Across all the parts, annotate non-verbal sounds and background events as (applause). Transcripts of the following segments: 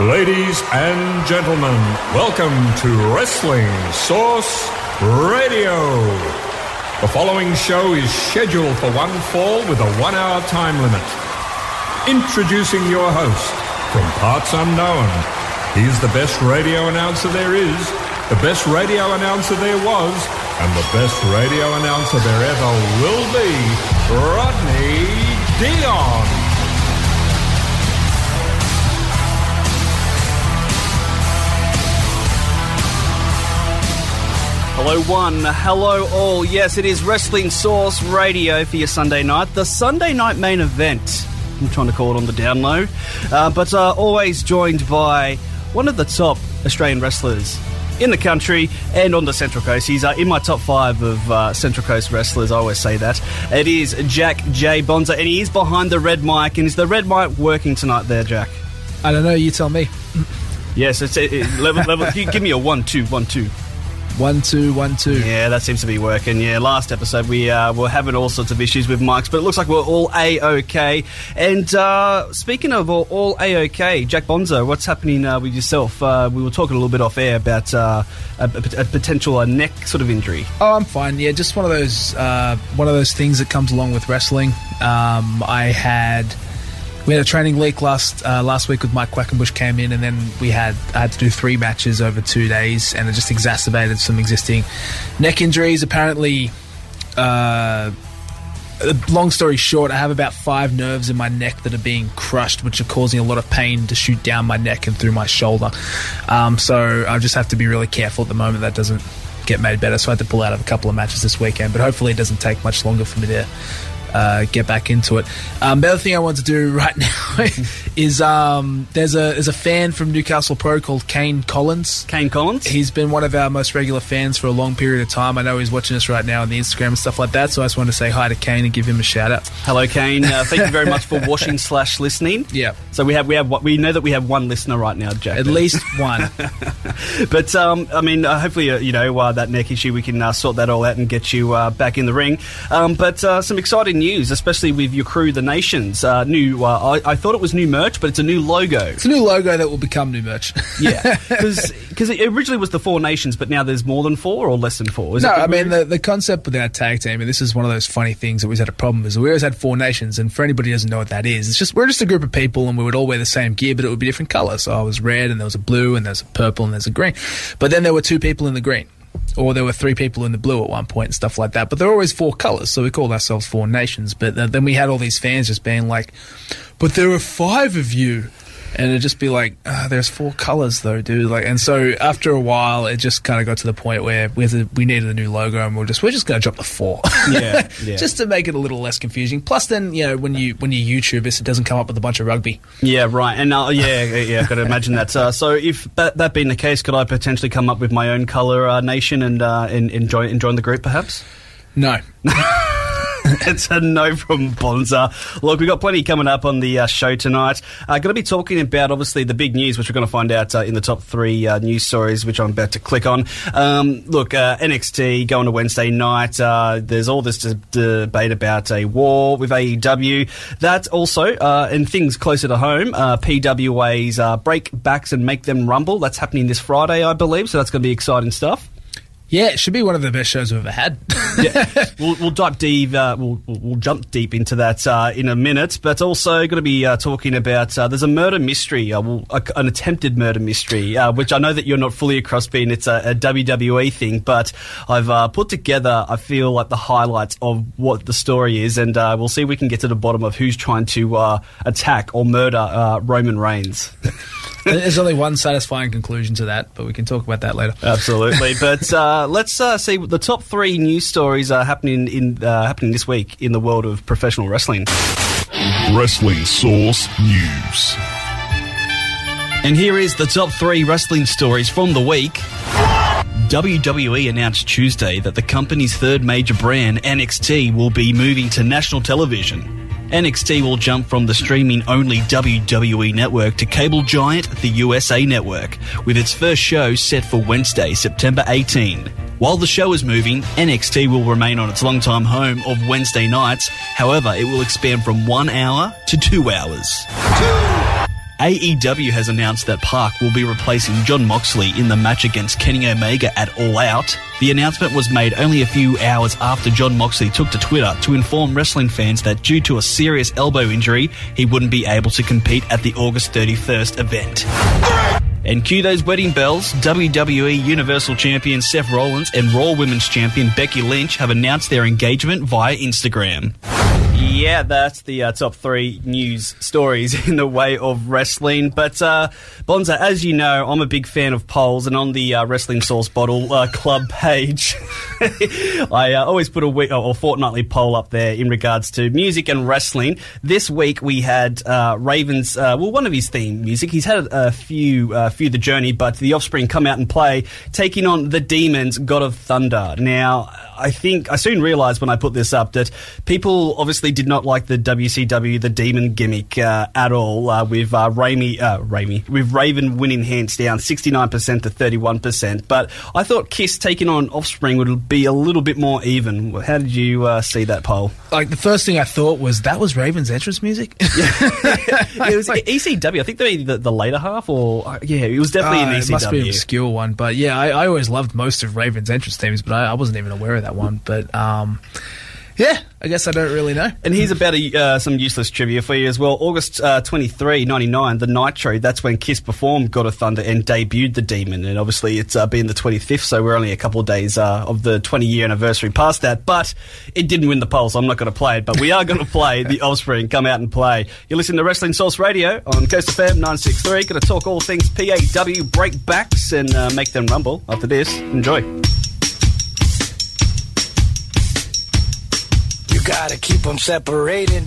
Ladies and gentlemen, welcome to Wrestling Source Radio. The following show is scheduled for one fall with a one hour time limit. Introducing your host from parts unknown. He's the best radio announcer there is, the best radio announcer there was, and the best radio announcer there ever will be, Rodney Dion. Hello, one. Hello, all. Yes, it is Wrestling Source Radio for your Sunday night. The Sunday night main event. I'm trying to call it on the down low. Uh, but uh, always joined by one of the top Australian wrestlers in the country and on the Central Coast. He's uh, in my top five of uh, Central Coast wrestlers. I always say that. It is Jack J. Bonza, and he is behind the red mic. And is the red mic working tonight there, Jack? I don't know. You tell me. Yes, it's it, it, level. level (laughs) give me a one, two, one, two. One two one two. Yeah, that seems to be working. Yeah, last episode we uh, were having all sorts of issues with mics, but it looks like we're all a okay. And uh, speaking of all, all a okay, Jack Bonza, what's happening uh, with yourself? Uh, we were talking a little bit off air about uh, a, a, potential uh, neck sort of injury. Oh, I'm fine. Yeah, just one of those one of those things that comes along with wrestling. Um, I had we had a training leak last uh, last week with Mike Quackenbush came in, and then we had I had to do three matches over two days, and it just exacerbated some existing neck injuries. Apparently, uh, long story short, I have about five nerves in my neck that are being crushed, which are causing a lot of pain to shoot down my neck and through my shoulder. Um, so I just have to be really careful at the moment that doesn't get made better. So I had to pull out of a couple of matches this weekend, but hopefully it doesn't take much longer for me to uh, get back into it. Um, the other thing I want to do (laughs) right now (laughs) is um, there's a there's a fan from Newcastle Pro called Kane Collins. Kane Collins. He's been one of our most regular fans for a long period of time. I know he's watching us right now on the Instagram and stuff like that. So I just want to say hi to Kane and give him a shout out. Hello, Kane. Uh, thank you very much for (laughs) watching slash listening. Yeah. So we have we have we know that we have one listener right now, Jack. At least one. but um, I mean, uh, hopefully uh, you know uh, that neck issue we can uh, sort that all out and get you uh, back in the ring. Um, but some exciting news, especially with your crew, the Nations. Uh, new, uh, I, I, thought it was new merch, but it's a new logo. It's a new logo that will become new merch. yeah, (laughs) because it originally was the Four Nations, but now there's more than four or less than four. Is no, I mean the, the concept with our tag team, and this is one of those funny things that we always had a problem is we always had Four Nations, and for anybody who doesn't know what that is, it's just we're just a group of people, and we would all wear the same gear, but it would be different colours. So I was red, and there was a blue, and there's a purple, and there's a green. But then there were two people in the green or there were three people in the blue at one point and stuff like that. But there were always four colors, so we called ourselves Four Nations. But uh, then we had all these fans just being like, "But there are five of you." And it'd just be like, oh, "There's four colors, though, dude." Like, and so after a while, it just kind of got to the point where we, to, we needed a new logo, and we're just we're just going to drop the four, yeah, (laughs) yeah, just to make it a little less confusing. Plus, then you know when you when you YouTube this, it doesn't come up with a bunch of rugby. Yeah, right. And uh, yeah, yeah, I've got to imagine that. Uh, so if that that being the case, could I potentially come up with my own color uh, nation and, uh, and enjoy join the group, perhaps? No. (laughs) (laughs) it's a no from Bonza. Look, we've got plenty coming up on the uh, show tonight. Uh, going to be talking about, obviously, the big news, which we're going to find out uh, in the top three uh, news stories, which I'm about to click on. Um, look, uh, NXT going to Wednesday night. Uh, there's all this debate about a war with AEW. That also, and things closer to home, PWA's break backs and make them rumble. That's happening this Friday, I believe. So that's going to be exciting stuff. Yeah, it should be one of the best shows we've ever had. yeah. we'll, we'll dive deep. Uh, we'll, we'll jump deep into that uh, in a minute. But also going to be uh, talking about uh, there's a murder mystery, uh, well, a, an attempted murder mystery, uh, which I know that you're not fully across being it's a, a WWE thing, but I've put together. I feel like the highlights of what the story is, and we'll see if we can get to the bottom of who's trying to attack or murder Roman Reigns. (laughs) There's only one satisfying conclusion to that, but we can talk about that later. Absolutely. (laughs) But uh, let's uh, see the top three news stories are happening in uh, happening this week in the world of professional wrestling. Wrestling Source News. And here is the top three wrestling stories from the week. WWE announced Tuesday that the company's third major brand, NXT, will be moving to national television. NXT will jump from the streaming only WWE network to cable giant the USA Network, with its first show set for Wednesday, September 18. While the show is moving, NXT will remain on its long-time home of Wednesday nights. However, it will expand from one hour to two hours. Two. AEW has announced that PAC will be replacing Jon Moxley in the match against Kenny Omega at All Out. The announcement was made only a few hours after Jon Moxley took to Twitter to inform wrestling fans that due to a serious elbow injury, he wouldn't be able to compete at the August 31st event. And cue those wedding bells. WWE Universal Champion Seth Rollins and Raw Women's Champion Becky Lynch have announced their engagement via Instagram. Yeah, that's the uh, top three news stories (laughs) in the way of wrestling. But uh, Bonza, as you know, I'm a big fan of polls, and on the uh, Wrestling Source Bottle uh, Club (laughs) page, (laughs) I uh, always put a week or fortnightly poll up there in regards to music and wrestling. This week we had uh, Ravens, well, one of his theme music. He's had a few, few the journey, but the Offspring come out and play, taking on the Demons, God of Thunder. Now. I think I soon realised when I put this up that people obviously did not like the WCW the Demon gimmick uh, at all. Uh, with uh, Rami, uh, Rami, with Raven winning hands down, sixty nine percent to thirty one percent. But I thought Kiss taking on Offspring would be a little bit more even. How did you uh, see that poll? Like the first thing I thought was that was Raven's entrance music. (laughs) (laughs) it was like, ECW. I think the, the, the later half, or uh, yeah, it was definitely an ECW. It must be an obscure one, but yeah, I, I, always loved most of Raven's entrance themes, but I, I wasn't even aware of that one. But um, yeah, I guess I don't really know. And here's about a, uh, some useless trivia for you as well. August uh, 23, 99, the Nitro, that's when Kiss performed God of Thunder and debuted The Demon. And obviously it's uh, been the 25th, so we're only a couple of days uh, of the 20 year anniversary past that. But it didn't win the poll, so I'm not going to play it. But we are going to play The (laughs) Offspring. Come out and play. You listen to Wrestling Source Radio on Coast FM 963. Going to talk all things PAW, break backs, and uh, make them rumble after this. Enjoy. Gotta keep them separated.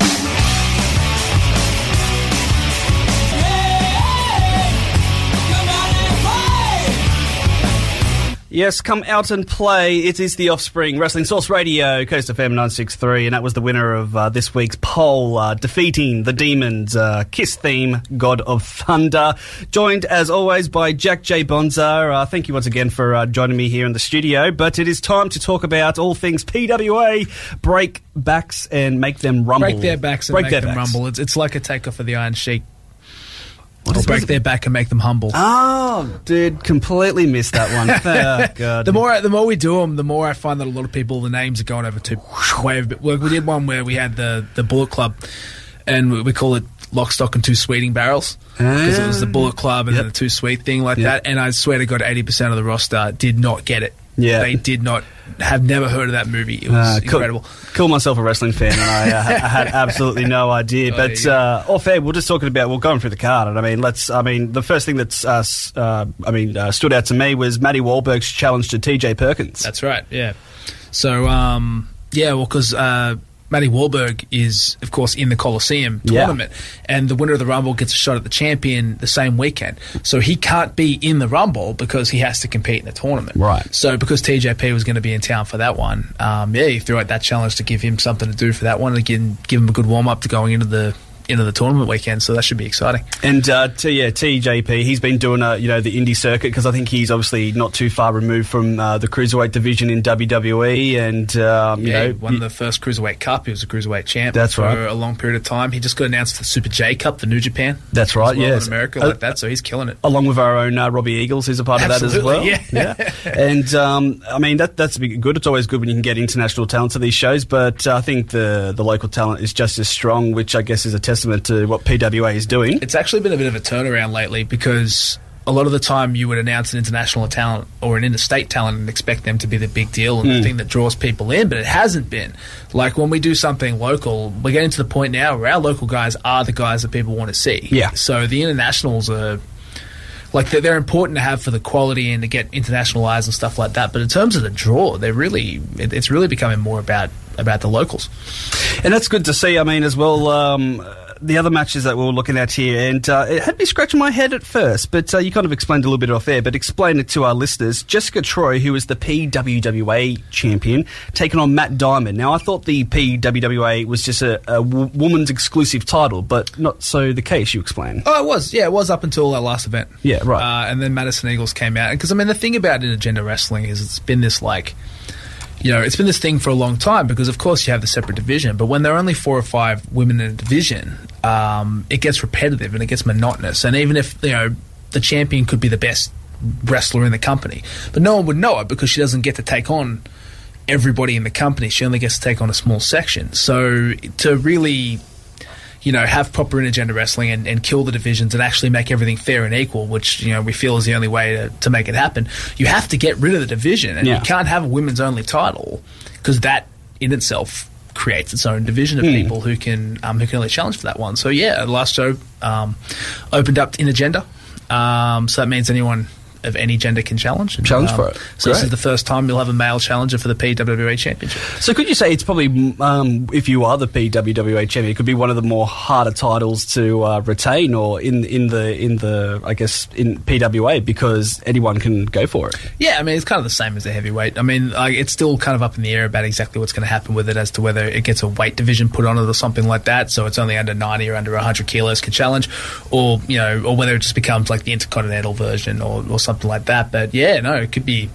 Yes, come out and play. It is the Offspring Wrestling Source Radio, Coast FM 963, and that was the winner of uh, this week's poll, uh, defeating the Demons, uh, Kiss theme, God of Thunder. Joined, as always, by Jack J. Bonza. Uh, thank you once again for uh, joining me here in the studio, but it is time to talk about all things PWA, break backs and make them rumble. Break their backs and break make them backs. rumble. It's, it's like a takeoff of the Iron Sheik what or break their back and make them humble. Oh, dude, completely missed that one. (laughs) oh, God. The more the more we do them, the more I find that a lot of people the names are going over to way of We did one where we had the the Bullet Club, and we, we call it Lock, Stock, and Two Sweeting Barrels because it was the ah. Bullet Club and yep. then the Two Sweet thing like yep. that. And I swear to God, eighty percent of the roster did not get it. Yeah, they did not have never heard of that movie. It was uh, incredible. Call, myself a wrestling fan, and I, uh, I had absolutely no (laughs) idea. Oh, but uh, off air, we're just talking about well, going through the card, and I mean, let's. I mean, the first thing that's uh, uh, I mean uh, stood out to me was Matty Wahlberg's challenge to T.J. Perkins. That's right. Yeah. So um, yeah, well, because uh, Matty Wahlberg is, of course, in the Coliseum tournament, yeah. and the winner of the Rumble gets a shot at the champion the same weekend. So he can't be in the Rumble because he has to compete in the tournament. Right. So because TJP was going to be in town for that one, um, yeah, he threw out that challenge to give him something to do for that one and give, give him a good warm up to going into the into the tournament weekend, so that should be exciting. And uh, to, yeah, TJP, he's been doing uh, you know the indie circuit because I think he's obviously not too far removed from uh, the cruiserweight division in WWE, and um, you yeah, know won the first cruiserweight cup. He was a cruiserweight champ. That's for right. a long period of time. He just got announced for the Super J Cup the New Japan. That's right. Well yes, in America like that. So he's killing it. Along with our own uh, Robbie Eagles, who's a part Absolutely, of that as well. Yeah, yeah. (laughs) and um, I mean that that's good. It's always good when you can get international talent to these shows, but uh, I think the the local talent is just as strong, which I guess is a testament to what. PWA is doing. It's actually been a bit of a turnaround lately because a lot of the time you would announce an international talent or an interstate talent and expect them to be the big deal and mm. the hmm. thing that draws people in, but it hasn't been. Like when we do something local, we're getting to the point now where our local guys are the guys that people want to see. Yeah. So the internationals are like they're, they're, important to have for the quality and to get international eyes and stuff like that. But in terms of the draw, they're really it, it's really becoming more about about the locals, and that's good to see. I mean, as well. Um, the other matches that we were looking at here, and uh, it had me scratching my head at first, but uh, you kind of explained a little bit off there. But explain it to our listeners. Jessica Troy, who is the PWWA champion, taking on Matt Diamond. Now, I thought the PWWA was just a, a w- woman's exclusive title, but not so the case. You explain. Oh, it was. Yeah, it was up until that last event. Yeah, right. Uh, and then Madison Eagles came out because I mean the thing about intergender wrestling is it's been this like you know, it's been this thing for a long time because, of course, you have the separate division, but when there are only four or five women in a division, um, it gets repetitive and it gets monotonous. And even if you know the champion could be the best wrestler in the company, but no one would know it because she doesn't get to take on everybody in the company. She only gets to take on a small section. So to really you know, have proper intergender wrestling and, and kill the divisions and actually make everything fair and equal, which, you know, we feel is the only way to, to make it happen, you have to get rid of the division. And Yeah. you can't have a women's only title because that in itself creates its own division of people who can um, who can only challenge for that one. So yeah, the last show um, opened up intergender. Um, so that means anyone of any gender can challenge. And, Challenge um, for it. So this is the first time you'll have a male challenger for the PWA Championship. So could you say it's probably, um, if you are the PWWA champion, it could be one of the more harder titles to uh, retain, or in in the in the I guess in PWA because anyone can go for it. Yeah, I mean it's kind of the same as the heavyweight. I mean, like, it's still kind of up in the air about exactly what's going to happen with it as to whether it gets a weight division put on it or something like that. So it's only under ninety or under hundred kilos can challenge, or you know, or whether it just becomes like the intercontinental version or, or something like that. But yeah, no, it could be.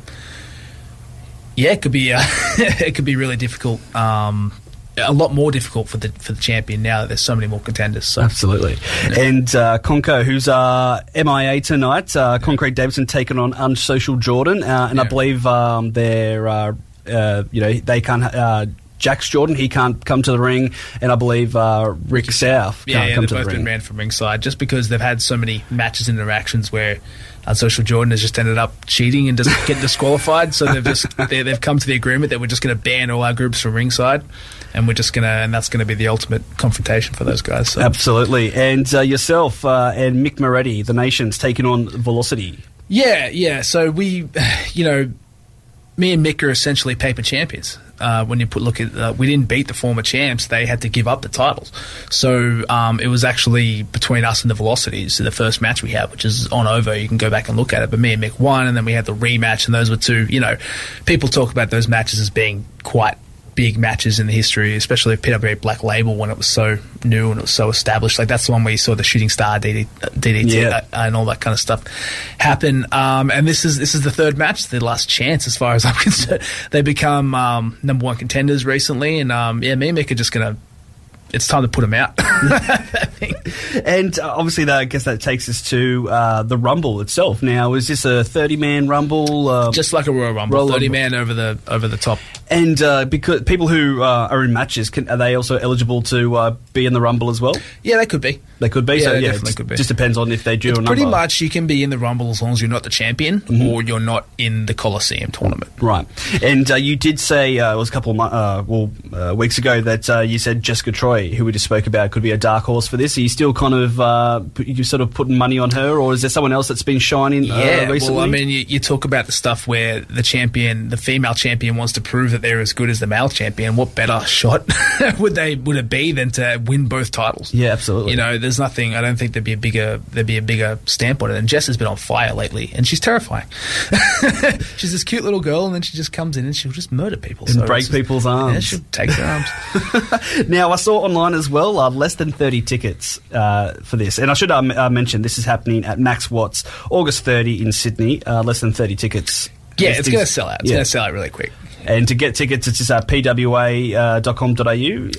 Yeah, it could be. (laughs) Uh, it could be really difficult. Um, a lot more difficult for the for the champion now that there's so many more contenders. So Absolutely. And uh, Conco, who's uh, MIA tonight, uh, Concrete Davidson taking on Unsocial Jordan, uh, and I believe um, they're, uh, uh, you know, they can't. Uh, Jax Jordan, he can't come to the ring, and I believe uh, Rick South can't Yeah, yeah come they've to the both been ring. banned from ringside just because they've had so many matches and interactions where Unsocial Jordan has just ended up cheating and just getting disqualified. So they've just (laughs) they, they've come to the agreement that we're just going to ban all our groups from ringside, and we're just going to and that's going to be the ultimate confrontation for those guys. So Absolutely. And uh, yourself uh, and Mick Moretti, the nations, taking on Velocity. Yeah, yeah. So we, (sighs) you know, me and Mick are essentially paper champions. Uh, when you put look at, uh, we didn't beat the former champs; they had to give up the titles. So um, it was actually between us and the Velocities, the first match we had, which is on over. You can go back and look at it. But me and Mick won, and then we had the rematch, and those were two. You know, people talk about those matches as being quite big matches in the history, especially PWA Black Label when it was so new and it was so established. Like that's the one where you saw the Shooting Star DD, DDT Yeah. uh, and all that kind of stuff happen. Um, and this is this is the third match, the last chance as far as I'm (laughs) concerned. They become um, number one contenders recently, and um, yeah, me and Mick are just gonna. It's time to put them out. (laughs) And uh, obviously, that, I guess that takes us to uh, the Rumble itself. Now, is this a 30 man Rumble? Um, Just like a Royal Rumble, Royal thirty Rumble. man over the over the top. And uh, because people who uh, are in matches, can, are they also eligible to uh, be in the Rumble as well? Yeah, they could be. They could be. Yeah, so, yeah, definitely it could be. just depends on if they do It's number. pretty much you can be in the Rumble as long as you're not the champion Mm-hmm. or you're not in the Coliseum tournament. Right, and uh, you did say uh, it was a couple of uh, well uh, weeks ago that uh, you said Jessica Troy, who we just spoke about, could be a dark horse for this. Are you still kind of uh, you sort of putting money on her, or is there someone else that's been shining Yeah, recently? well, I mean, you, you talk about the stuff where the champion, the female champion, wants to prove that they're as good as the male champion. What better shot (laughs) would they would it be than to win both titles? Yeah, absolutely. You know, there's nothing. I don't think there'd be a bigger there'd be a bigger stamp on it. And Jess has been on fire lately, and she's terrifying. (laughs) she's this cute little girl, and then she just comes in and she'll just murder people And So break just- people's Yeah, arms. she'll take their arms. (laughs) Now, I saw online as well uh, less than 30 tickets uh, for this. And I should um, uh, mention this is happening at Max Watts, August 30 in Sydney. Uh, less than 30 tickets. Yeah, These it's going to sell out. It's yeah. going to sell out really quick. And to get tickets, it's just uh, pwa.com.au,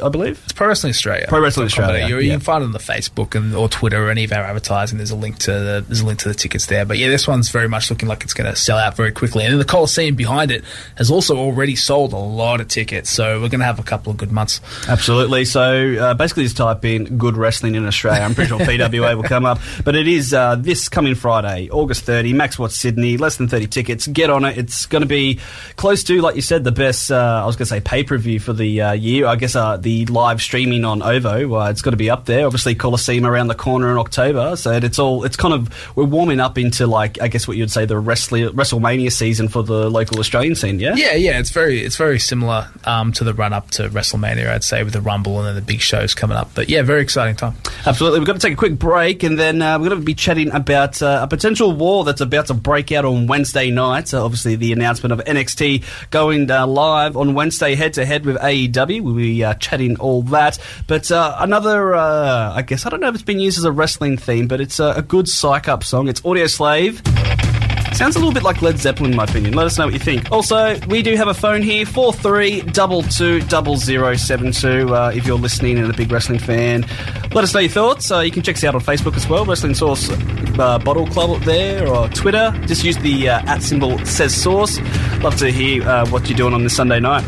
I believe. It's Pro Wrestling Australia. Pro Wrestling dot com dot Australia. You yeah. can find it on the Facebook and or Twitter or any of our advertising. There's a link to the there's a link to the tickets there. But yeah, this one's very much looking like it's going to sell out very quickly. And then the Coliseum behind it has also already sold a lot of tickets. So we're going to have a couple of good months. Absolutely. So uh, basically, just type in "good wrestling in Australia." I'm pretty sure PWA will come up. But it is uh, this coming Friday, August 30, Max Watts Sydney. Less than 30 tickets. Get on it. It's going to be close to, like you said, the best. Uh, I was going to say pay per view for the uh, year. I guess uh, the live streaming on OVO. Uh, it's got to be up there. Obviously, Coliseum around the corner in October. So it's all. It's kind of we're warming up into like I guess what you'd say the wrestling WrestleMania season for the local Australian scene. Yeah. Yeah, yeah, it's very it's very similar um, to the run up to WrestleMania, I'd say, with the Rumble and then the big shows coming up. But yeah, very exciting time. Absolutely. We've got to take a quick break and then uh, we're going to be chatting about uh, a potential war that's about to break out on Wednesday night. Uh, obviously, the announcement of NXT going uh, live on Wednesday head to head with AEW. We'll be uh, chatting all that. But uh, another, uh, I guess, I don't know if it's been used as a wrestling theme, but it's uh, a good psych up song. It's Audioslave. Sounds a little bit like Led Zeppelin, in my opinion. Let us know what you think. Also, we do have a phone here, 43220072. Uh, if you're listening and a big wrestling fan, let us know your thoughts. Uh, you can check us out on Facebook as well, Wrestling Source uh, Bottle Club up there, or Twitter. Just use the uh, at symbol says source. Love to hear uh, what you're doing on this Sunday night.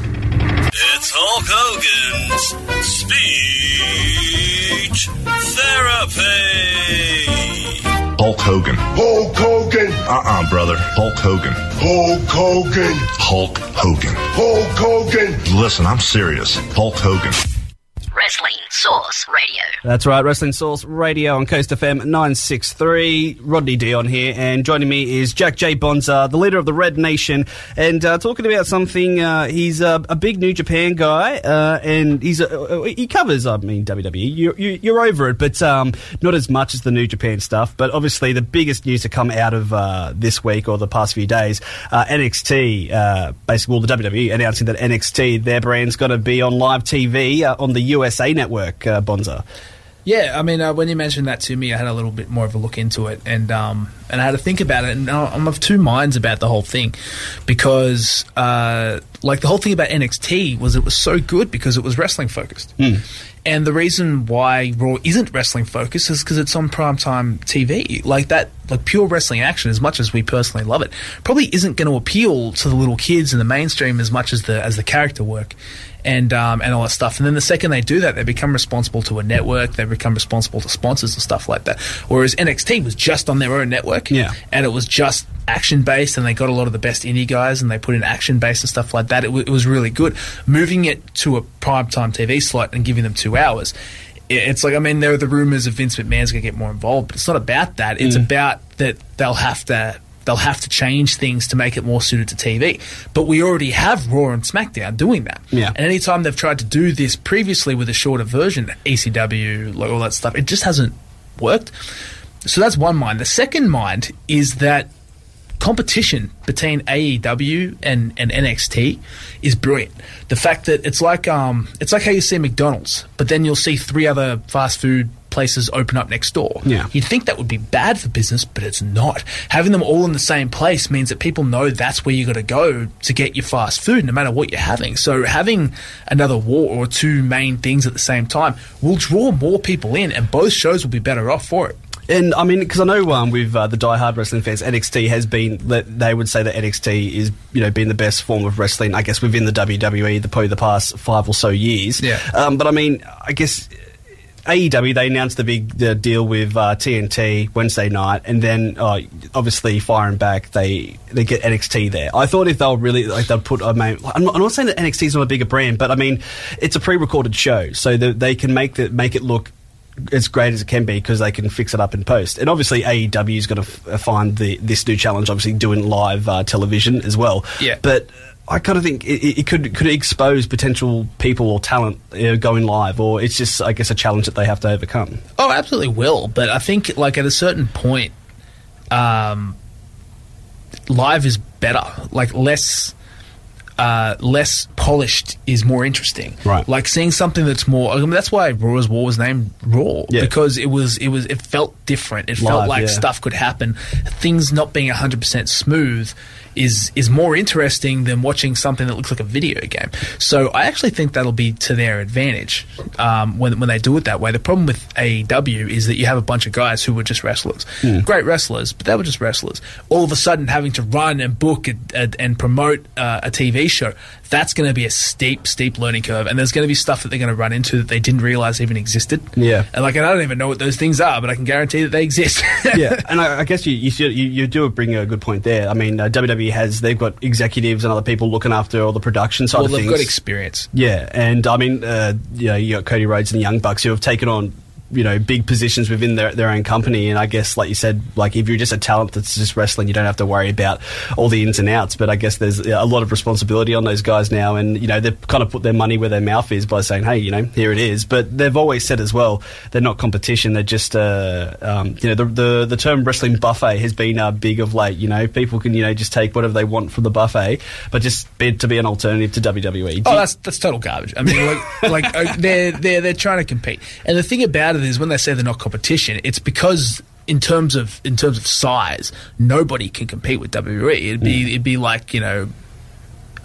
It's Hulk Hogan's Speech Therapy. Hulk Hogan. Hulk Hogan. Uh-uh, brother. Hulk Hogan. Hulk Hogan. Hulk Hogan. Hulk Hogan. Listen, I'm serious. Hulk Hogan. Wrestling Source Radio. That's right, Wrestling Source Radio on Coast FM 963. Rodney Dion here, and joining me is Jack J. Bonza, the leader of the Red Nation, and uh, talking about something. Uh, he's a, big New Japan guy, uh, and he's he covers, I mean, WWE. You, you, you're over it, but um, not as much as the New Japan stuff. But obviously, the biggest news to come out of uh, this week or the past few days, uh, NXT, basically, well, the WWE announcing that NXT, their brand's going to be on live TV on the USA Network, uh, Bonza. Yeah, I mean, uh, when you mentioned that to me, I had a little bit more of a look into it, and um, and I had to think about it, and I'm of two minds about the whole thing, because uh, like the whole thing about NXT was it was so good because it was wrestling focused, and the reason why Raw isn't wrestling focused is because it's on primetime TV, like that, like pure wrestling action. As much as we personally love it, probably isn't going to appeal to the little kids in the mainstream as much as the as the character work and um, and all that stuff. And then the second they do that, they become responsible to a network. They become responsible to sponsors and stuff like that. Whereas NXT was just on their own network, Yeah. and it was just action based, and they got a lot of the best indie guys, and they put in action based and stuff like that. It, w- it was really good. Moving it to a primetime TV slot and giving them two hours. It's like I mean, there are the rumors of Vince McMahon's going to get more involved, but it's not about that. It's mm. about that they'll have to they'll have to change things to make it more suited to TV. But we already have Raw and SmackDown doing that. Yeah. And anytime they've tried to do this previously with a shorter version, ECW, like all that stuff, it just hasn't worked. So that's one mind. The second mind is that competition between AEW and, and NXT is brilliant. The fact that it's like um it's like how you see McDonald's, but then you'll see three other fast food places open up next door. Yeah. You'd think that would be bad for business, but it's not. Having them all in the same place means that people know that's where you got to go to get your fast food, no matter what you're having. So having another war or two main things at the same time will draw more people in, and both shows will be better off for it. And I mean, because I know um, with uh, the diehard wrestling fans, NXT has been. that They would say that NXT is, you know, been the best form of wrestling. I guess within the WWE, the probably the past five or so years. Yeah. Um, but I mean, I guess AEW they announced the big the deal with uh, TNT Wednesday night, and then uh, obviously firing back, they they get NXT there. I thought if they'll really like they'll put. I mean, I'm not, I'm not saying that NXT is not a bigger brand, but I mean, it's a pre-recorded show, so that they can make the make it look as great as it can be because they can fix it up in post. And obviously, AEW is going to f- find the this new challenge, obviously doing live uh, television as well. Yeah. but. I kind of think it, it could could expose potential people or talent you know, going live, or it's just I guess a challenge that they have to overcome. Oh, absolutely will. But I think, like, at a certain point, um, live is better. Like, less. Uh, less polished is more interesting, Right. Like seeing something that's more. I mean, that's why Raw's War was named Raw Yeah. because it was it was it felt different. It felt like yeah. stuff could happen. Things not being hundred percent smooth is is more interesting than watching something that looks like a video game. So I actually think that'll be to their advantage um, when when they do it that way. The problem with AEW is that you have a bunch of guys who were just wrestlers, great wrestlers, but they were just wrestlers. All of a sudden, having to run and book and, and, and promote uh, a TV show. That's going to be a steep, steep learning curve, and there's going to be stuff that they're going to run into that they didn't realize even existed. Yeah. and like, and I don't even know what those things are, but I can guarantee that they exist. yeah, (laughs) and I, I guess you you, should, you you do bring a good point there. I mean, uh, WWE has they've got executives and other people looking after all the production side well, of they've things. got experience. Yeah, and I mean, uh, you know, you got Cody Rhodes and the Young Bucks who have taken on, you know, big positions within their, their own company. And I guess, like you said, like if you're just a talent that's just wrestling, you don't have to worry about all the ins and outs. But I guess there's a lot of responsibility on those guys now, and you know, they've kind of put their money where their mouth is by saying, hey, you know, here it is. But they've always said as well, they're not competition. They're just, uh, um, you know, the, the the term wrestling buffet has been uh, big of late. You know, people can you know just take whatever they want from the buffet, but just be, to be an alternative to WWE. Oh, that's that's total garbage. I mean, like, like uh, they're they're they're trying to compete, and the thing about it it is when they say they're not competition, it's because in terms of in terms of size, nobody can compete with WWE. It'd be it'd be like you know.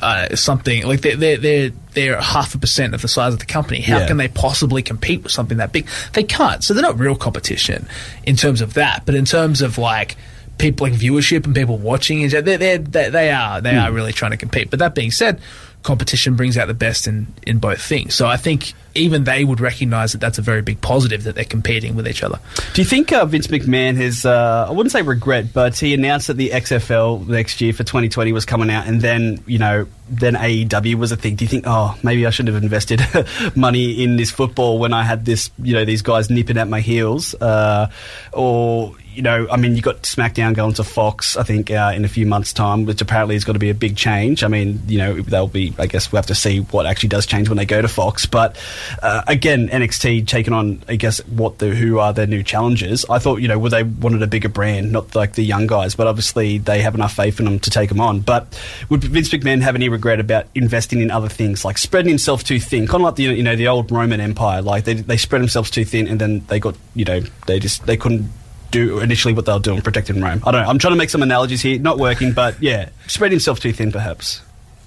Uh, something like they're, they're they're they're half a percent of the size of the company. How Yeah. can they possibly compete with something that big? They can't. So they're not real competition in terms of that. But in terms of like people like viewership and people watching, and they they they they are they are really trying to compete. But that being said, competition brings out the best in in both things. So I think even they would recognize that that's a very big positive that they're competing with each other. Do you think uh, Vince McMahon has, uh, I wouldn't say regret, but he announced that the XFL next year for 2020 was coming out and then, you know, then AEW was a thing. Do you think, oh, maybe I shouldn't have invested (laughs) money in this football when I had this, you know, these guys nipping at my heels? Uh, or, you know, I mean, you got SmackDown going to Fox, I think, uh, in a few months' time, which apparently is going to be a big change. I mean, you know, they'll be, I guess we'll have to see what actually does change when they go to Fox. But uh, again, NXT taking on, I guess, what the who are their new challengers. I thought, you know, well, they wanted a bigger brand, not like the young guys, but obviously they have enough faith in them to take them on. But would Vince McMahon have any regret about investing in other things, like spreading himself too thin, kind of like the you know the old Roman Empire, like they they spread themselves too thin, and then they got you know they just they couldn't. Do initially what they'll were doing, protecting Rome. I don't know. I'm trying to make some analogies here, not working, but yeah, spread himself too thin, perhaps.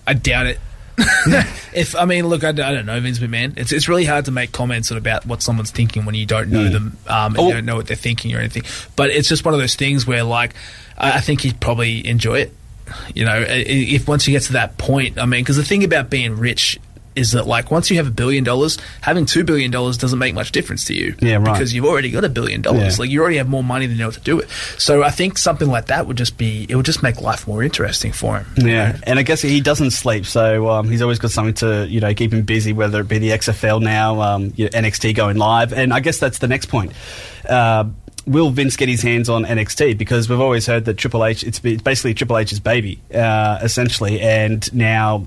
I doubt it. (laughs) if I mean, look, I don't know Vince McMahon. It's it's really hard to make comments about what someone's thinking when you don't know them um, and Oh. you don't know what they're thinking or anything. But it's just one of those things where, like, I, I think he'd probably enjoy it. You know, i- i- if once you get to that point, I mean, because the thing about being rich is that like once you have a billion dollars, having two billion dollars doesn't make much difference to you. Yeah, right. Because you've already got a billion dollars. Yeah. Like you already have more money than you know what to do with. So I think something like that would just be it would just make life more interesting for him. Yeah, and I guess he doesn't sleep, so um, he's always got something to you know keep him busy, whether it be the XFL now, um, you know, NXT going live, and I guess that's the next point. Uh, Will Vince get his hands on NXT? Because we've always heard that Triple H, it's, it's basically Triple H's baby, uh, essentially, and now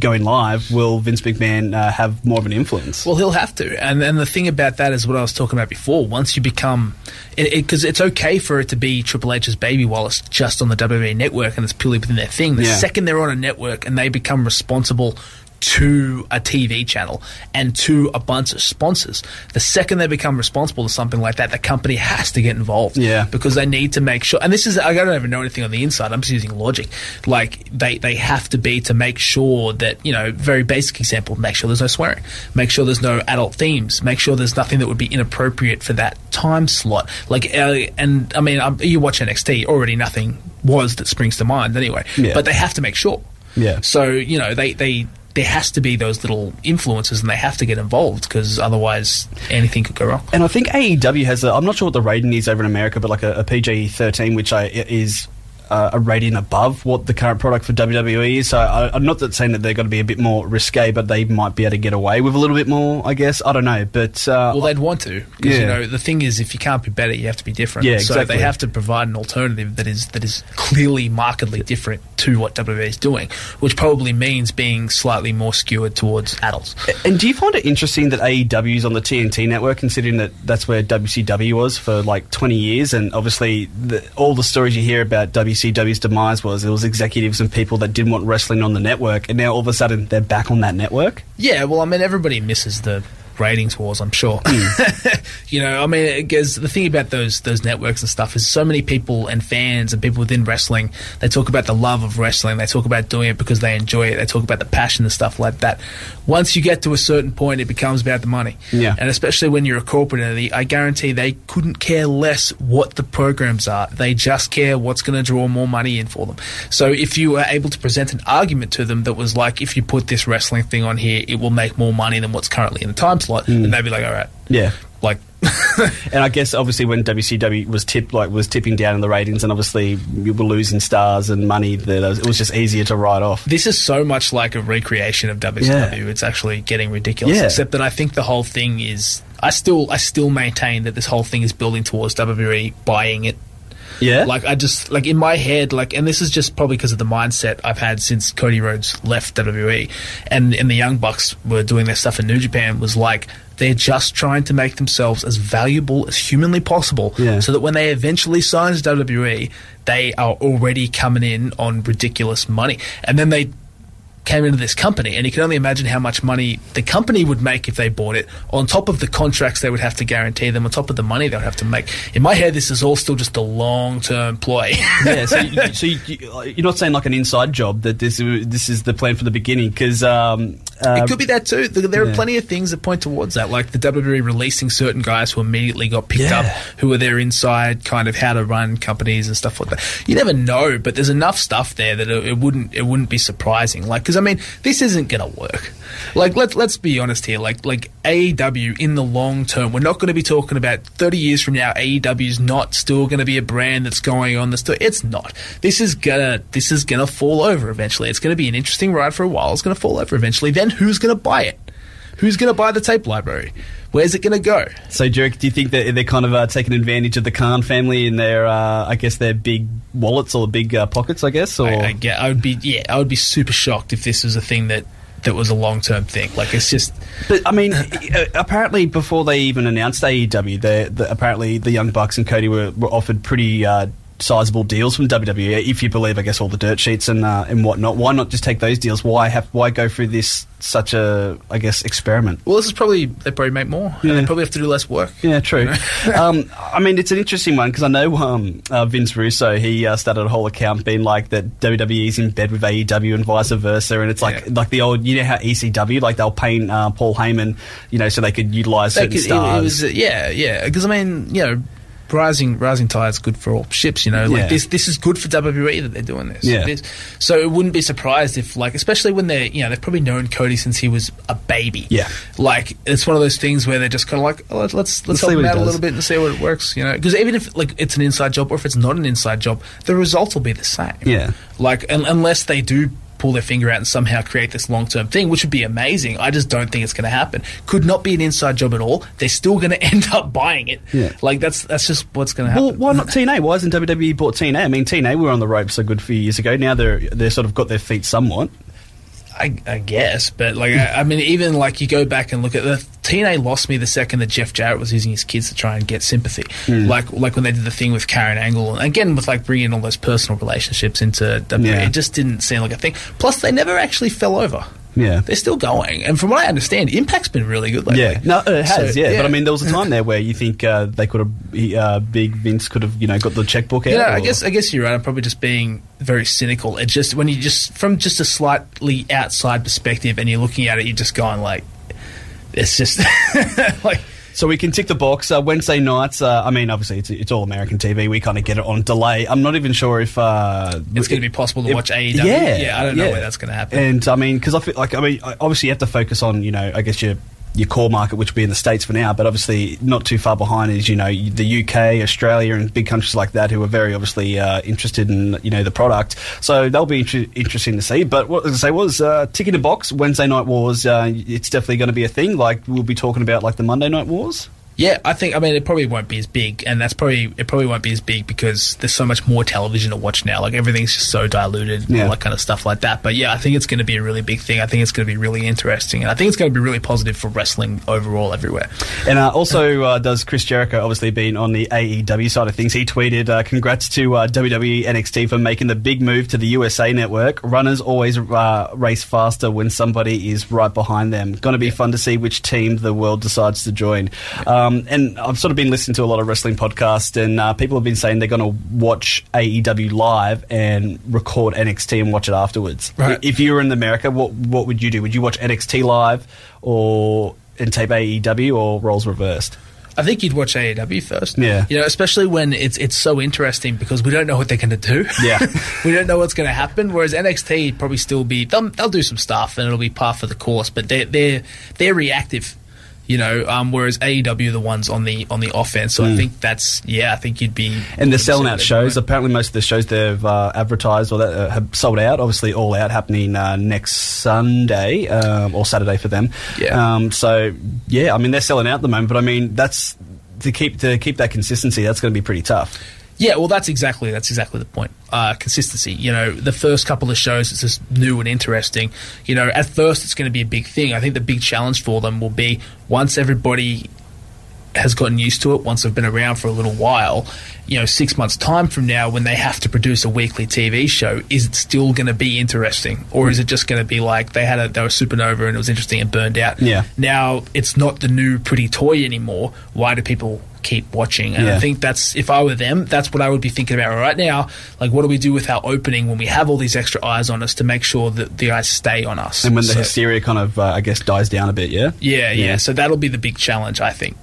going live, will Vince McMahon uh, have more of an influence? Well, he'll have to, and and the thing about that is what I was talking about before. Once you become, because it's okay for it to be Triple H's baby while it's just on the WWE network and it's purely within their thing. The Yeah. second they're on a network and they become responsible to a TV channel and to a bunch of sponsors, the second they become responsible to something like that, the company has to get involved. Yeah. because they need to make sure. And this is I don't even know anything on the inside. I'm just using logic. Like they they have to be to make sure that you know very basic example. Make sure there's no swearing. Make sure there's no adult themes. Make sure there's nothing that would be inappropriate for that time slot. Like uh, and I mean um, you watch NXT already nothing was that springs to mind anyway. Yeah. But they have to make sure. Yeah. So you know they they. There has to be those little influences, and they have to get involved because otherwise anything could go wrong. And I think AEW has a, I'm not sure what the rating is over in America, but like a, a PG 13, which I, is uh, a rating above what the current product for WWE is. So I, I'm not that saying that they're going to be a bit more risque, but they might be able to get away with a little bit more, I guess. I don't know. But uh, Well, they'd want to because you Yeah. know the thing is, if you can't be better, you have to be different. Yeah, exactly. So they have to provide an alternative that is that is clearly markedly different to what WWE is doing, which probably means being slightly more skewered towards adults. And do you find it interesting that AEW is on the TNT network, considering that that's where WCW was for like 20 years? And obviously, the, all the stories you hear about WCW's demise was it was executives and people that didn't want wrestling on the network, and now all of a sudden they're back on that network. Yeah, well, I mean, everybody misses the ratings wars, I'm sure. Hmm. (laughs) you know, I mean, because the thing about those those networks and stuff is so many people and fans and people within wrestling, they talk about the love of wrestling. They talk about doing it because they enjoy it. They talk about the passion and stuff like that. Once you get to a certain point, it becomes about the money. Yeah. And especially when you're a corporate entity, I guarantee they couldn't care less what the programs are. They just care what's going to draw more money in for them. So if you were able to present an argument to them that was like, if you put this wrestling thing on here, it will make more money than what's currently in the time slot, hmm. and they'd be like, all right. Yeah. Like, (laughs) And I guess obviously when WCW was tip like was tipping down in the ratings, and obviously you were losing stars and money, that it was just easier to write off. this is so much like a recreation of WCW. Yeah. It's actually getting ridiculous. Yeah. Except that I think the whole thing is. I still, I still maintain that this whole thing is building towards WWE buying it Yeah, Like I just like in my head, like, and this is just probably because of the mindset I've had since Cody Rhodes left WWE, and and the Young Bucks were doing their stuff in New Japan was like they're just trying to make themselves as valuable as humanly possible, Yeah. so that when they eventually sign to WWE, they are already coming in on ridiculous money, and then they came into this company, and you can only imagine how much money the company would make if they bought it, on top of the contracts they would have to guarantee them, on top of the money they would have to make. In my head, this is all still just a long term ploy. (laughs) yeah, so, you, so you, you're not saying like an inside job that this this is the plan from the beginning because um, it could um, be that too. There there yeah. are plenty of things that point towards that, like the WWE releasing certain guys who immediately got picked Yeah. up, who were their inside kind of how to run companies and stuff like that. You never know, but there's enough stuff there that it, it wouldn't it wouldn't be surprising. Like, because I mean, this isn't going to work. Like, let's let's be honest here. Like, like AEW in the long term, we're not going to be talking about 30 years from now. AEW is not still going to be a brand that's going on the store. It's not. This is gonna this is gonna fall over eventually. It's going to be an interesting ride for a while. It's going to fall over eventually. Then who's going to buy it? Who's going to buy the tape library? Where's it going to go? So, Jerick, do you think that they're kind of uh, taking advantage of the Khan family and their, uh, I guess, their big wallets or big uh, pockets, I guess? Or I, I get. I would be. Yeah, I would be super shocked if this was a thing that that was a long term thing. Like it's just. But I mean, (laughs) uh, apparently before they even announced AEW, they, the, apparently the Young Bucks and Cody were, were offered pretty uh, sizable deals from WWE. If you believe, I guess, all the dirt sheets and uh, and whatnot, why not just take those deals? Why have why go through this such a I guess experiment? Well, this is probably they probably make more, Yeah. and they probably have to do less work. Yeah, true. (laughs) um, I mean, it's an interesting one because I know um, uh, Vince Russo. He uh, started a whole account being like that WWE is in bed with AEW and vice versa, and it's like Yeah. like the old you know how ECW like they'll paint uh, Paul Heyman, you know, so they could utilize They certain could- it- stars. It, was, uh, yeah, yeah. Because I mean, you know, rising rising tide's good for all ships. You know, like Yeah. this this is good for WWE that they're doing this. Yeah. This- so it wouldn't be surprised if, like, especially when they're you know they've probably known Cody since he was a baby. Yeah. like it's one of those things where they're just kind of like, oh, let's let's, Let's help him out a little bit and see what it works. You know, because even if like it's an inside job or if it's not an inside job, the results will be the same. Yeah. like un- unless they do. Pull their finger out and somehow create this long term thing, which would be amazing. I just don't think it's going to happen. Could not be an inside job at all. They're still going (laughs) to end up buying it. Yeah. Like that's that's just what's going to happen. Well, why not TNA? Why hasn't WWE bought TNA? I mean, TNA were on the ropes a good few years ago. Now they're they're sort of got their feet somewhat. I, I guess, but like I, I mean, even like you go back and look at the TNA lost me the second that Jeff Jarrett was using his kids to try and get sympathy, hmm. like like when they did the thing with Karen Angle, and again with like bringing all those personal relationships into WWE, Yeah. it just didn't seem like a thing. Plus, they never actually fell over. Yeah. they're still going, and from what I understand, Impact's been really good lately. Yeah, no, it has. So, yeah. but I mean, there was a time (laughs) there where you think uh, they could have, uh, Big Vince could have, you know, got the checkbook out. Yeah, I guess I guess you're right. I'm probably just being very cynical. It just when you just from just a slightly outside perspective, and you're looking at it, you're just going like, it's just (laughs) like So we can tick the box. Uh, Wednesday nights. Uh, I mean, obviously it's, it's all American TV. We kind of get it on delay. I'm not even sure if uh, it's going to be possible to if- watch AEW. Yeah, yeah, I don't know yeah. where that's going to happen. And I mean, because I feel like I mean, obviously you have to focus on you know, I guess your your core market, which would be in the states for now, but obviously not too far behind is you know the UK, Australia, and big countries like that who are very obviously uh, interested in you know the product. So that'll be inter- interesting to see. But what I was say was uh, ticking the box. Wednesday night wars. Uh, it's definitely going to be a thing. Like we'll be talking about like the Monday night wars. Yeah, I think. I mean, it probably won't be as big, and that's probably it. Probably won't be as big because there's so much more television to watch now. Like everything's just so diluted, and Yeah. all that kind of stuff like that. But yeah, I think it's going to be a really big thing. I think it's going to be really interesting, and I think it's going to be really positive for wrestling overall everywhere. And uh, also, uh, does Chris Jericho obviously been on the AEW side of things? He tweeted, uh, "Congrats to uh, WWE NXT for making the big move to the USA Network. Runners always uh, race faster when somebody is right behind them. Going to be fun to see which team the world decides to join." Um, and I've sort of been listening to a lot of wrestling podcasts, and uh, people have been saying they're going to watch AEW live and record NXT and watch it afterwards. Right. If you were in America, what what would you do? Would you watch NXT live or and tape AEW or roles reversed? I think you'd watch AEW first. Yeah. You know, especially when it's it's so interesting because we don't know what they're going to do. Yeah. (laughs) we don't know what's going to happen. Whereas NXT probably still be they'll, they'll do some stuff and it'll be par for the course, but they they're they're reactive. You know, um, whereas AEW are the ones on the on the offense. So I think that's yeah. I think you'd be Mm. And they're selling out shows. right. Apparently, most of the shows they've uh, advertised or that uh, have sold out. Obviously, all out happening uh, next Sunday um, or Saturday for them. Yeah. Um, so yeah, I mean they're selling out at the moment, but I mean that's to keep to keep that consistency. That's going to be pretty tough. Yeah, well, that's exactly that's exactly the point. Uh, consistency. You know, the first couple of shows it's just new and interesting. You know, at first it's going to be a big thing. I think the big challenge for them will be once everybody has gotten used to it once they've been around for a little while, you know, six months' time from now, when they have to produce a weekly TV show, is it still going to be interesting, or is it just going to be like they had a they were supernova and it was interesting and burned out? Yeah. Now it's not the new pretty toy anymore. Why do people? keep watching and Yeah. i think that's if i were them that's what i would be thinking about right now like what do we do with our opening when we have all these extra eyes on us to make sure that the eyes stay on us And when the So- hysteria kind of, uh, I guess, dies down a bit, yeah? yeah, yeah Yeah. so that'll be the big challenge i think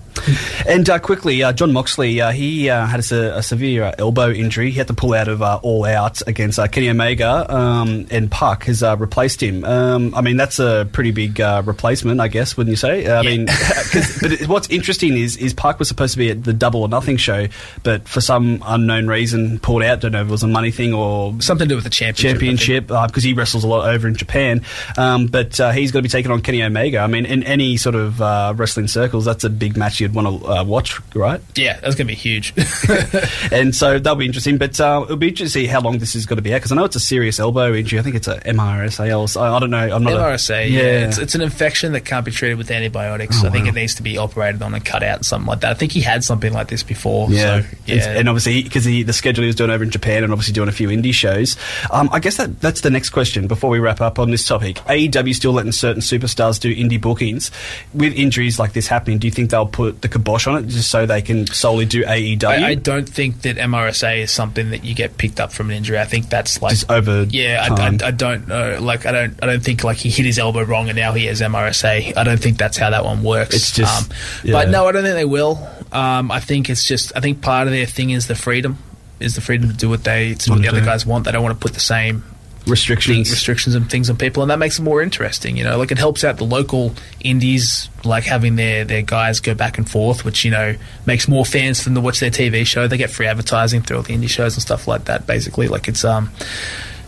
And uh, quickly, uh, Jon Moxley, uh, he uh, had a, a severe uh, elbow injury. He had to pull out of uh, All Out against uh, Kenny Omega, um, and PAC has uh, replaced him. Um, I mean, that's a pretty big uh, replacement, I guess, wouldn't you say? I mean, 'cause- but it, what's interesting is, is PAC was supposed to be at the Double or Nothing show, but for some unknown reason pulled out. Don't know if it was a money thing or something to do with the championship championship because he wrestles a lot over in Japan. Um, but uh, he's going to be taking on Kenny Omega. I mean, in any sort of uh, wrestling circles, that's a big match you'd want to uh, watch, right? yeah that's gonna be huge (laughs) (laughs) and so that'll be interesting. But uh, it'll be interesting to see how long this is going to be out because I know it's a serious elbow injury. I think it's a MRSA. or I don't know. I'm not. MRSA, A, yeah, It's, it's an infection that can't be treated with antibiotics. Oh, I think wow. it needs to be operated on and cut out and something like that. I think he had something like this before. Yeah, so, yeah. and obviously because the schedule he was doing over in Japan and obviously doing a few indie shows. Um, I guess that that's the next question before we wrap up on this topic. AEW still letting certain superstars do indie bookings with injuries like this happening. Do you think they'll put the kibosh on it just so they can solely do AEW? I, I don't think that MRSA is something that you get picked up from an injury. I think that's like Just over Yeah, I. I, I don't know. Like, I don't. I don't think like he hit his elbow wrong and now he has MRSA. I don't think that's how that one works. It's just- Um, yeah. But no, I don't think they will. Um, I think it's just. I think part of their thing is the freedom. Is the freedom to do what they to what the other guys want. They don't want to put the same restrictions. restrictions and things on people, and that makes it more interesting. You know, like it helps out the local indies, like having their their guys go back and forth, which you know makes more fans for them to watch their TV show. They get free advertising through all the indie shows and stuff like that. Basically, like it's um.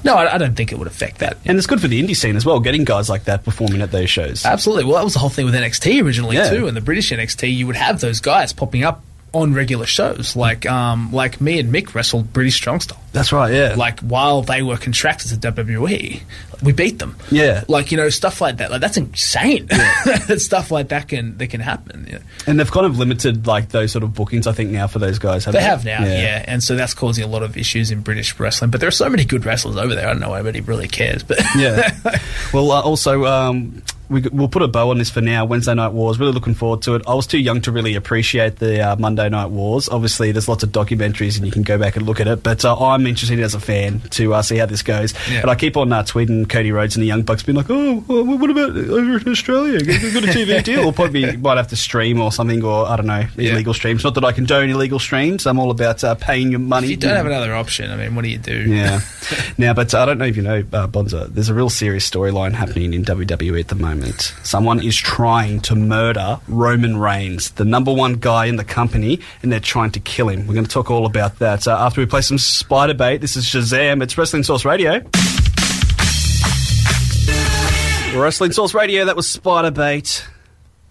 No, I, I don't think it would affect that. and it's good for the indie scene as well, getting guys like that performing at those shows. Absolutely. Well, that was the whole thing with NXT originally Yeah. too, and the British NXT. You would have those guys popping up on regular shows, like um, like me and Mick wrestled British Strong Style. That's right, yeah. Like while they were contracted to WWE, we beat them. Yeah. like you know stuff like that. Like that's insane. (laughs) stuff like that can that can happen. Yeah. and they've kind of limited like those sort of bookings, I think, now for those guys. haven't They have now, yeah. and so that's causing a lot of issues in British wrestling. But there are so many good wrestlers over there. I don't know why anybody really cares, but yeah. (laughs) Well, uh, also, um, we, we'll put a bow on this for now. Wednesday Night Wars. Really looking forward to it. I was too young to really appreciate the uh, Monday Night Wars. Obviously, there's lots of documentaries and you can go back and look at it. But uh, I'm interested as a fan to uh, see how this goes. Yeah. And I keep on uh, tweeting Cody Rhodes and the Young Bucks being like, oh, what about over in Australia? Get, get a TV deal. Or probably might have to stream or something, or I don't know, Yeah. illegal streams. Not that I condone illegal streams. I'm all about uh, paying your money. if you don't have another option, I mean, what do you do? Yeah. (laughs) now, but I don't know if you know, uh, Bonza, there's a real serious storyline happening in WWE at the moment. Someone is trying to murder Roman Reigns, the number one guy in the company, and they're trying to kill him. We're going to talk all about that uh, after we play some Spiderbait. This is Shazam. It's Wrestling Source Radio. Wrestling Source Radio, that was Spiderbait.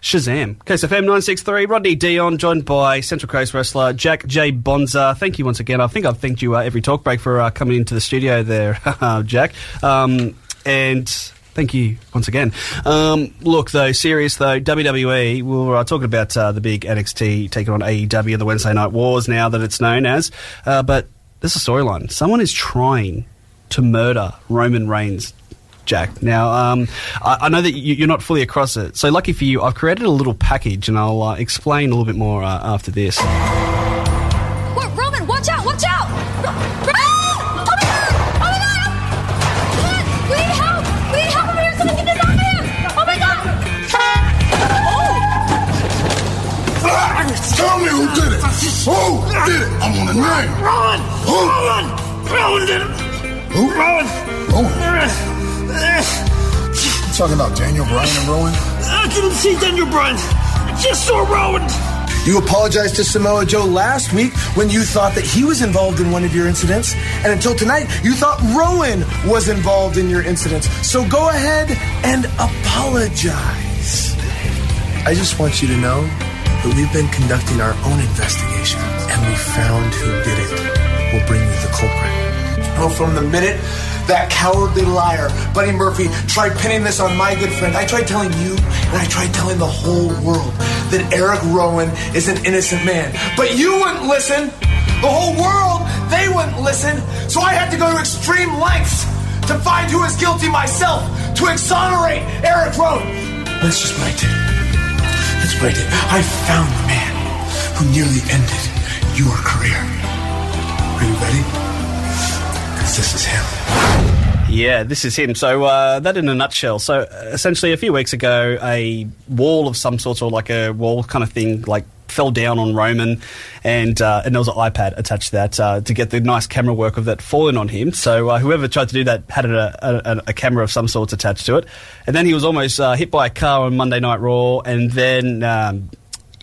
Shazam. Coast FM 963, Rodney Dion, joined by Central Coast wrestler Jack J. Bonza. Thank you once again. I think I've thanked you uh, every talk break for uh, coming into the studio there, (laughs) Jack. Um, and thank you once again. Um, look, though, serious though, WWE, we were uh, talking about uh, the big NXT taking on AEW, the Wednesday Night Wars now that it's known as. Uh, but there's a storyline. Someone is trying to murder Roman Reigns. Jack. Now, um, I, I know that you, you're not fully across it, so lucky for you, I've created a little package, and I'll uh, explain a little bit more uh, after this. Did it? I want a name. Rowan! Rowan! Rowan did it! Who? Rowan! Rowan. You talking about Daniel Bryan and Rowan? I couldn't see Daniel Bryan. I just saw Rowan. You apologized to Samoa Joe last week when you thought that he was involved in one of your incidents, and until tonight, you thought Rowan was involved in your incidents. So go ahead and apologize. I just want you to know that we've been conducting our own investigation, and we found who did it. We'll bring you the culprit. Oh, from the minute that cowardly liar, Buddy Murphy, tried pinning this on my good friend, I tried telling you, and I tried telling the whole world that Eric Rowan is an innocent man. But you wouldn't listen. The whole world, they wouldn't listen. So I had to go to extreme lengths to find who is guilty myself, to exonerate Eric Rowan. That's just what I did. What I. Found the man who nearly ended your career. Are you ready? Because this is him. Yeah, this is him. So uh, that in a nutshell. So uh, essentially, a few weeks ago, a wall of some sort, or like a wall kind of thing, like fell down on Roman, and uh, and there was an iPad attached to that uh, to get the nice camera work of that falling on him. So uh, whoever tried to do that had a, a, a, camera of some sort attached to it, and then he was almost uh, hit by a car on Monday Night Raw, and then. Um,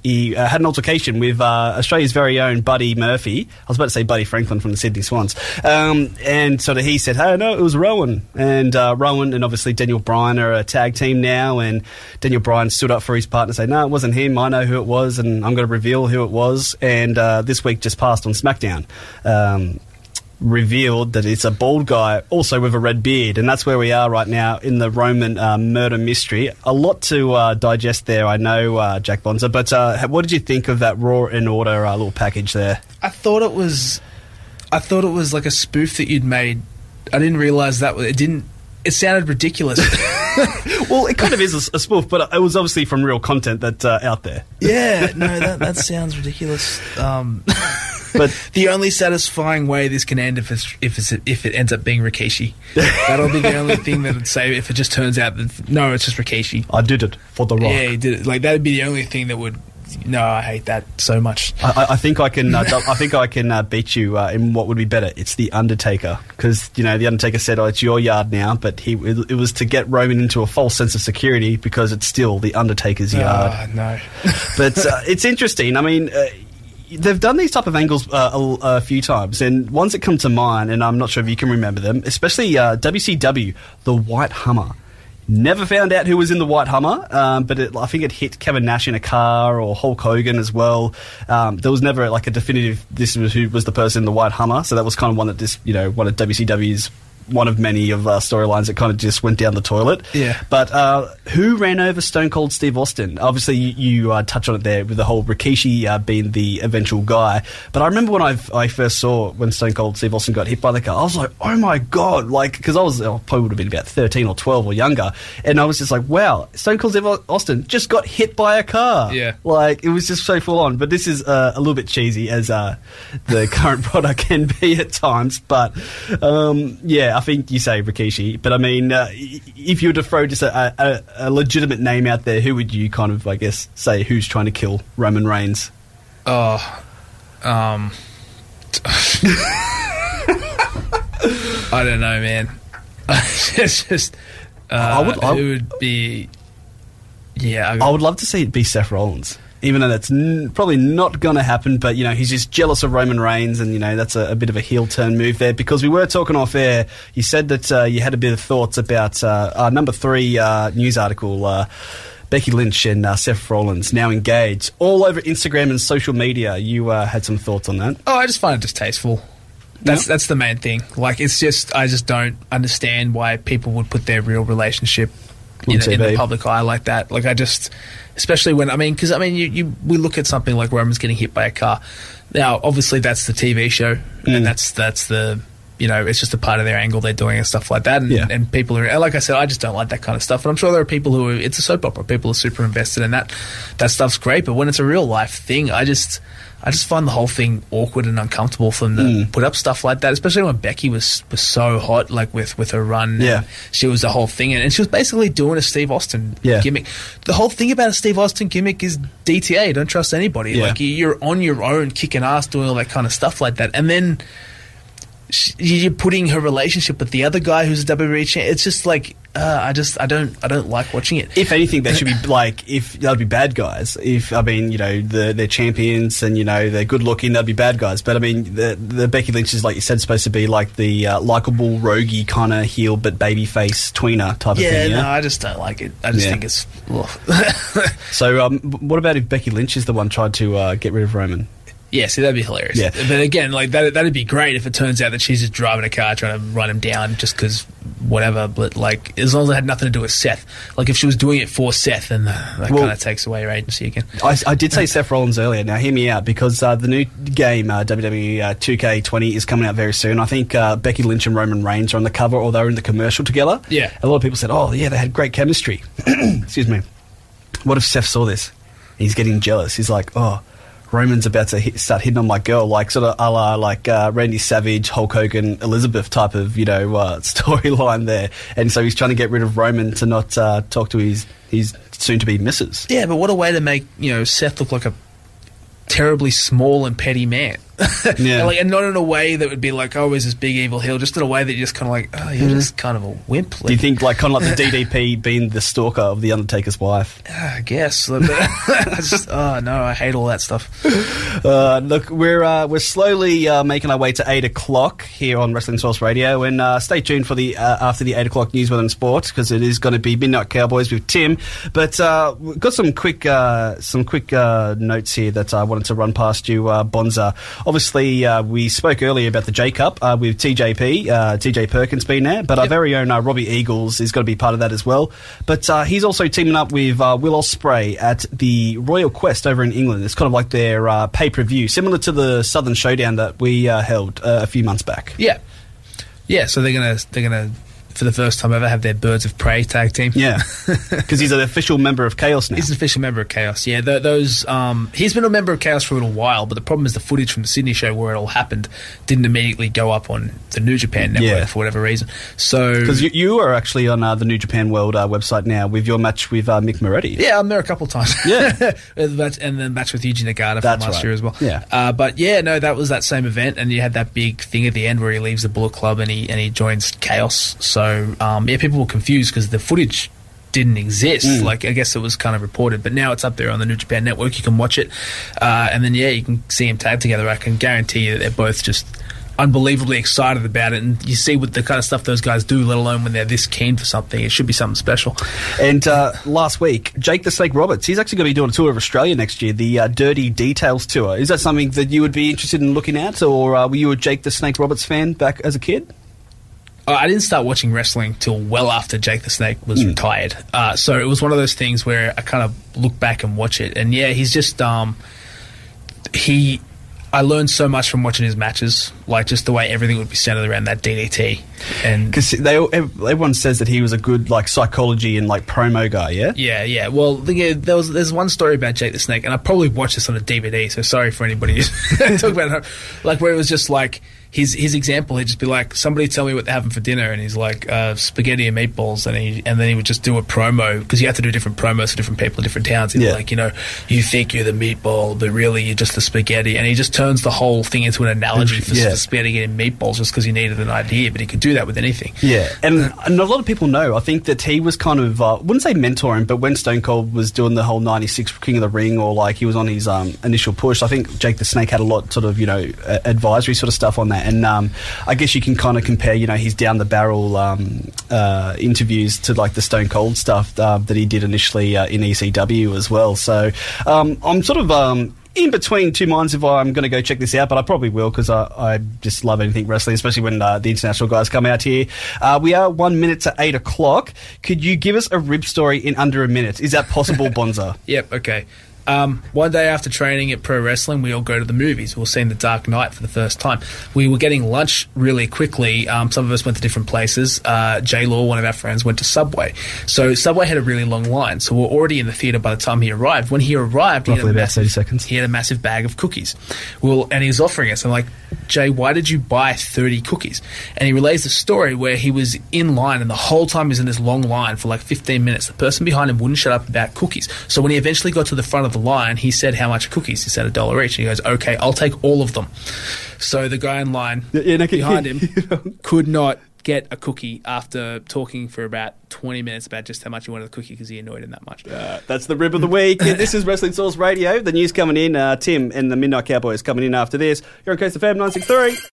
he uh, had an altercation with uh, Australia's very own Buddy Murphy. I was about to say Buddy Franklin from the Sydney Swans. Um, and sort of he said, hey, no, it was Rowan. And uh, Rowan and obviously Daniel Bryan are a tag team now. And Daniel Bryan stood up for his partner and said, no, it wasn't him. I know who it was and I'm going to reveal who it was. And uh, this week just passed on SmackDown. Um, revealed that it's a bald guy, also with a red beard, and that's where we are right now in the Roman uh, murder mystery. A lot to uh, digest there, I know, uh, Jack Bonza. But uh, what did you think of that Raw in Order uh, little package there? I thought it was, I thought it was like a spoof that you'd made. I didn't realize that it didn't. It sounded ridiculous. (laughs) (laughs) well, it kind of is a, a, spoof, but it was obviously from real content that's uh, out there. Yeah, no, that, that sounds ridiculous. Um, (laughs) but (laughs) the only satisfying way this can end if it's if it's if it ends up being Rikishi. That'll be the only (laughs) thing that would say if it just turns out that no, it's just Rikishi. I did it for the Rock. Yeah, he did it. Like that'd be the only thing that would. No, I hate that so much. I, I think I can. Uh, I think I can uh, beat you uh, in what would be better. It's the Undertaker because you know the Undertaker said, "Oh, it's your yard now," but he it, it was to get Roman into a false sense of security because it's still the Undertaker's yard. Oh, no, but uh, it's interesting. I mean uh, they've done these type of angles uh, a, a, few times, and ones that come to mind, and I'm not sure if you can remember them, especially uh, WCW, the White Hummer. Never found out who was in the White Hummer, um, but it, I think it hit Kevin Nash in a car or Hulk Hogan as well. Um, there was never like a definitive. This was who was the person in the White Hummer, so that was kind of one that this you know one of WCW's one of many of uh, storylines that kind of just went down the toilet. Yeah. But uh, who ran over Stone Cold Steve Austin? Obviously, you, you uh, touch on it there with the whole Rikishi uh, being the eventual guy. But I remember when I, I first saw when Stone Cold Steve Austin got hit by the car, I was like, oh my god, like because I was I probably would have been about thirteen or twelve or younger, and I was just like, wow, Stone Cold Steve Austin just got hit by a car. Yeah. Like it was just so full on. But this is uh, a little bit cheesy as uh, the (laughs) current product can be at times. But um, yeah, I think you say Rikishi, but I mean, uh, if you were to throw just a, a, a, legitimate name out there, who would you kind of, I guess, say who's trying to kill Roman Reigns? Oh, um, (laughs) I don't know, man. (laughs) it's just, uh, I would, I, it would be, yeah. I, I would love to see it be Seth Rollins even though that's n- probably not going to happen. But you know, he's just jealous of Roman Reigns, and you know that's a, a bit of a heel turn move there. Because we were talking off air, you said that uh, you had a bit of thoughts about uh, our number three uh, news article. Uh, Becky Lynch and uh, Seth Rollins now engaged all over Instagram and social media. You uh, had some thoughts on that? Oh, I just find it distasteful. That's yep. that's the main thing. Like, it's just I just don't understand why people would put their real relationship in, in, the public eye like that. Like I just, especially when I mean, because I mean, you, you we look at something like Roman's getting hit by a car. Now, obviously, that's the TV show, mm. and that's that's the you know, it's just a part of their angle they're doing and stuff like that. And, yeah. and people are, like I said, I just don't like that kind of stuff. And I'm sure there are people who, are, it's a soap opera. People are super invested in that. That stuff's great. But when it's a real life thing, I just, I just find the whole thing awkward and uncomfortable for them to mm. put up stuff like that, especially when Becky was, was so hot, like with, with her run. Yeah. She was the whole thing. And, and she was basically doing a Steve Austin yeah. gimmick. The whole thing about a Steve Austin gimmick is DTA. Don't trust anybody. Yeah. Like you're on your own, kicking ass, doing all that kind of stuff like that. And then you're putting her relationship with the other guy who's a WWE champ. It's just like uh, I just I don't I don't like watching it. If anything, they should be like if that'd be bad guys. If I mean you know the, they're champions and you know they're good looking, that'd be bad guys. But I mean the the Becky Lynch is like you said supposed to be like the uh, likable roguey kind of heel but baby face tweener type yeah, of thing. Yeah, no, I just don't like it. I just yeah. think it's. (laughs) so um, what about if Becky Lynch is the one tried to uh, get rid of Roman? Yeah, see, that'd be hilarious. Yeah. But again, like that, that'd be great if it turns out that she's just driving a car trying to run him down just because whatever. But like, as long as it had nothing to do with Seth. Like, if she was doing it for Seth, then that Well- kind of takes away her agency again. I, I did say Seth Rollins earlier. Now, hear me out because uh, the new game, uh, WWE uh, 2K20, is coming out very soon. I think uh, Becky Lynch and Roman Reigns are on the cover or they're in the commercial together. Yeah. A lot of people said, oh, yeah, they had great chemistry. (clears throat) Excuse me. What if Seth saw this? He's getting jealous. He's like, oh, Roman's about to hit, start hitting on my girl, like sort of a la like uh, Randy Savage, Hulk Hogan, Elizabeth type of you know uh, (laughs) storyline there. And so he's trying to get rid of Roman to not uh, talk to his his soon to be missus. Yeah, but what a way to make you know Seth look like a terribly small and petty man. (laughs) Yeah. and, like, and not in a way that would be like, oh, he's this big evil heel. Just in a way that you're just kind of like, oh, you're just kind of a wimp. Do you think like kind of like the (laughs) DDP being the stalker of the Undertaker's wife? I guess. (laughs) Just, oh no, I hate all that stuff. Uh, look, we're uh, we're slowly uh, making our way to eight o'clock here on Wrestling Source Radio, and uh, stay tuned for the uh, after the eight o'clock news weather and sports because it is going to be Midnight Cowboys with Tim. But uh, we've got some quick uh, some quick uh, notes here that I wanted to run past you, uh, Bonza. Obviously, uh, we spoke earlier about the J Cup uh, with TJP, uh, TJ Perkins being there, but our very own uh, Robbie Eagles is going to be part of that as well. But uh, he's also teaming up with uh, Will Ospreay at the Royal Quest over in England. It's kind of like their uh, pay per view, similar to the Southern Showdown that we uh, held uh, a few months back. Yeah, yeah. So they're gonna they're gonna for the first time ever have their Birds of Prey tag team. Yeah, (laughs) because he's an official member of Chaos now. He's an official member of Chaos. Yeah, th- those. Um, he's been a member of Chaos for a little while, but the problem is the footage from the Sydney show where it all happened didn't immediately go up on the New Japan network Yeah. for whatever reason. So Because you, you are actually on uh, the New Japan World uh, website now with your match with uh, Mick Moretti. Yeah, I'm there a couple of times. Yeah. (laughs) and then match with Yuji Nagata from last right. year as well. Yeah. Uh, but yeah, no, that was that same event, and you had that big thing at the end where he leaves the Bullet Club and he and he joins Chaos. So um, yeah, people were confused because the footage didn't exist. Mm. Like I guess it was kind of reported, but now it's up there on the New Japan Network. You can watch it, uh, and then yeah, you can see them tag together. I can guarantee you that they're both just. Unbelievably excited about it, and you see what the kind of stuff those guys do. Let alone when they're this keen for something, it should be something special. And uh, last week, Jake the Snake Roberts, he's actually going to be doing a tour of Australia next year, the uh, Dirty Details Tour. Is that something that you would be interested in looking at, or uh, were you a Jake the Snake Roberts fan back as a kid? Uh, I didn't start watching wrestling till well after Jake the Snake was Hmm. retired. Uh, so it was one of those things where I kind of look back and watch it, and yeah, he's just um, he. I learned so much from watching his matches, like just the way everything would be centered around that DDT, and Because they everyone says that he was a good like psychology and like promo guy. Yeah. Yeah, yeah. Well, yeah, there was there's one story about Jake the Snake, and I probably watched this on a DVD. So sorry for anybody (laughs) (laughs) talking about it. Like where it was just like his his example. He'd just be like, "Somebody tell me what they're having for dinner," and he's like, uh, "Spaghetti and meatballs," and he and then he would just do a promo because you have to do different promos for different people in different towns. He's Yeah. like, you know, you think you're the meatball, but really you're just the spaghetti, and he just turns the whole thing into an analogy for Yeah. spaghetti and meatballs just because he needed an idea, but he could do that with anything. Yeah, and, and a lot of people know. I think that he was kind of, uh, wouldn't say mentoring, but when Stone Cold was doing the whole '96 King of the Ring, or like he was on his um, initial push, I think Jake the Snake had a lot, sort of, you know, advisory sort of stuff on that. And um, I guess you can kind of compare, you know, his down the barrel um, uh, interviews to like the Stone Cold stuff uh, that he did initially uh, in ECW as well. So um, I'm sort of. Um, in between two minds if I'm going to go check this out, but I probably will because I, I just love anything wrestling, especially when uh, the international guys come out here. Uh, we are one minute to eight o'clock. Could you give us a rib story in under a minute? Is that possible, (laughs) Bonza? Yep, okay. Um, one day after training at pro wrestling, we all go to the movies. We were seeing The Dark Knight for the first time. We were getting lunch really quickly. Um, some of us went to different places. Uh, J Law, one of our friends, went to Subway. So Subway had a really long line. So we we're already in the theater by the time he arrived. When he arrived, he had, Roughly a about massive, 30 seconds. he had a massive bag of cookies. Well, and he was offering us. I'm like, Jay, why did you buy 30 cookies? And he relays the story where he was in line, and the whole time he was in this long line for like 15 minutes. The person behind him wouldn't shut up about cookies. So when he eventually got to the front of the line, he said, How much cookies? He said, A dollar each. And he goes, Okay, I'll take all of them. So the guy in line yeah, no, behind him (laughs) could not get a cookie after talking for about 20 minutes about just how much he wanted the cookie because he annoyed him that much. Uh, that's the rib of the week. This is Wrestling Source Radio. The news coming in. Uh, Tim and the Midnight Cowboys coming in after this. You're on Coast FM 963.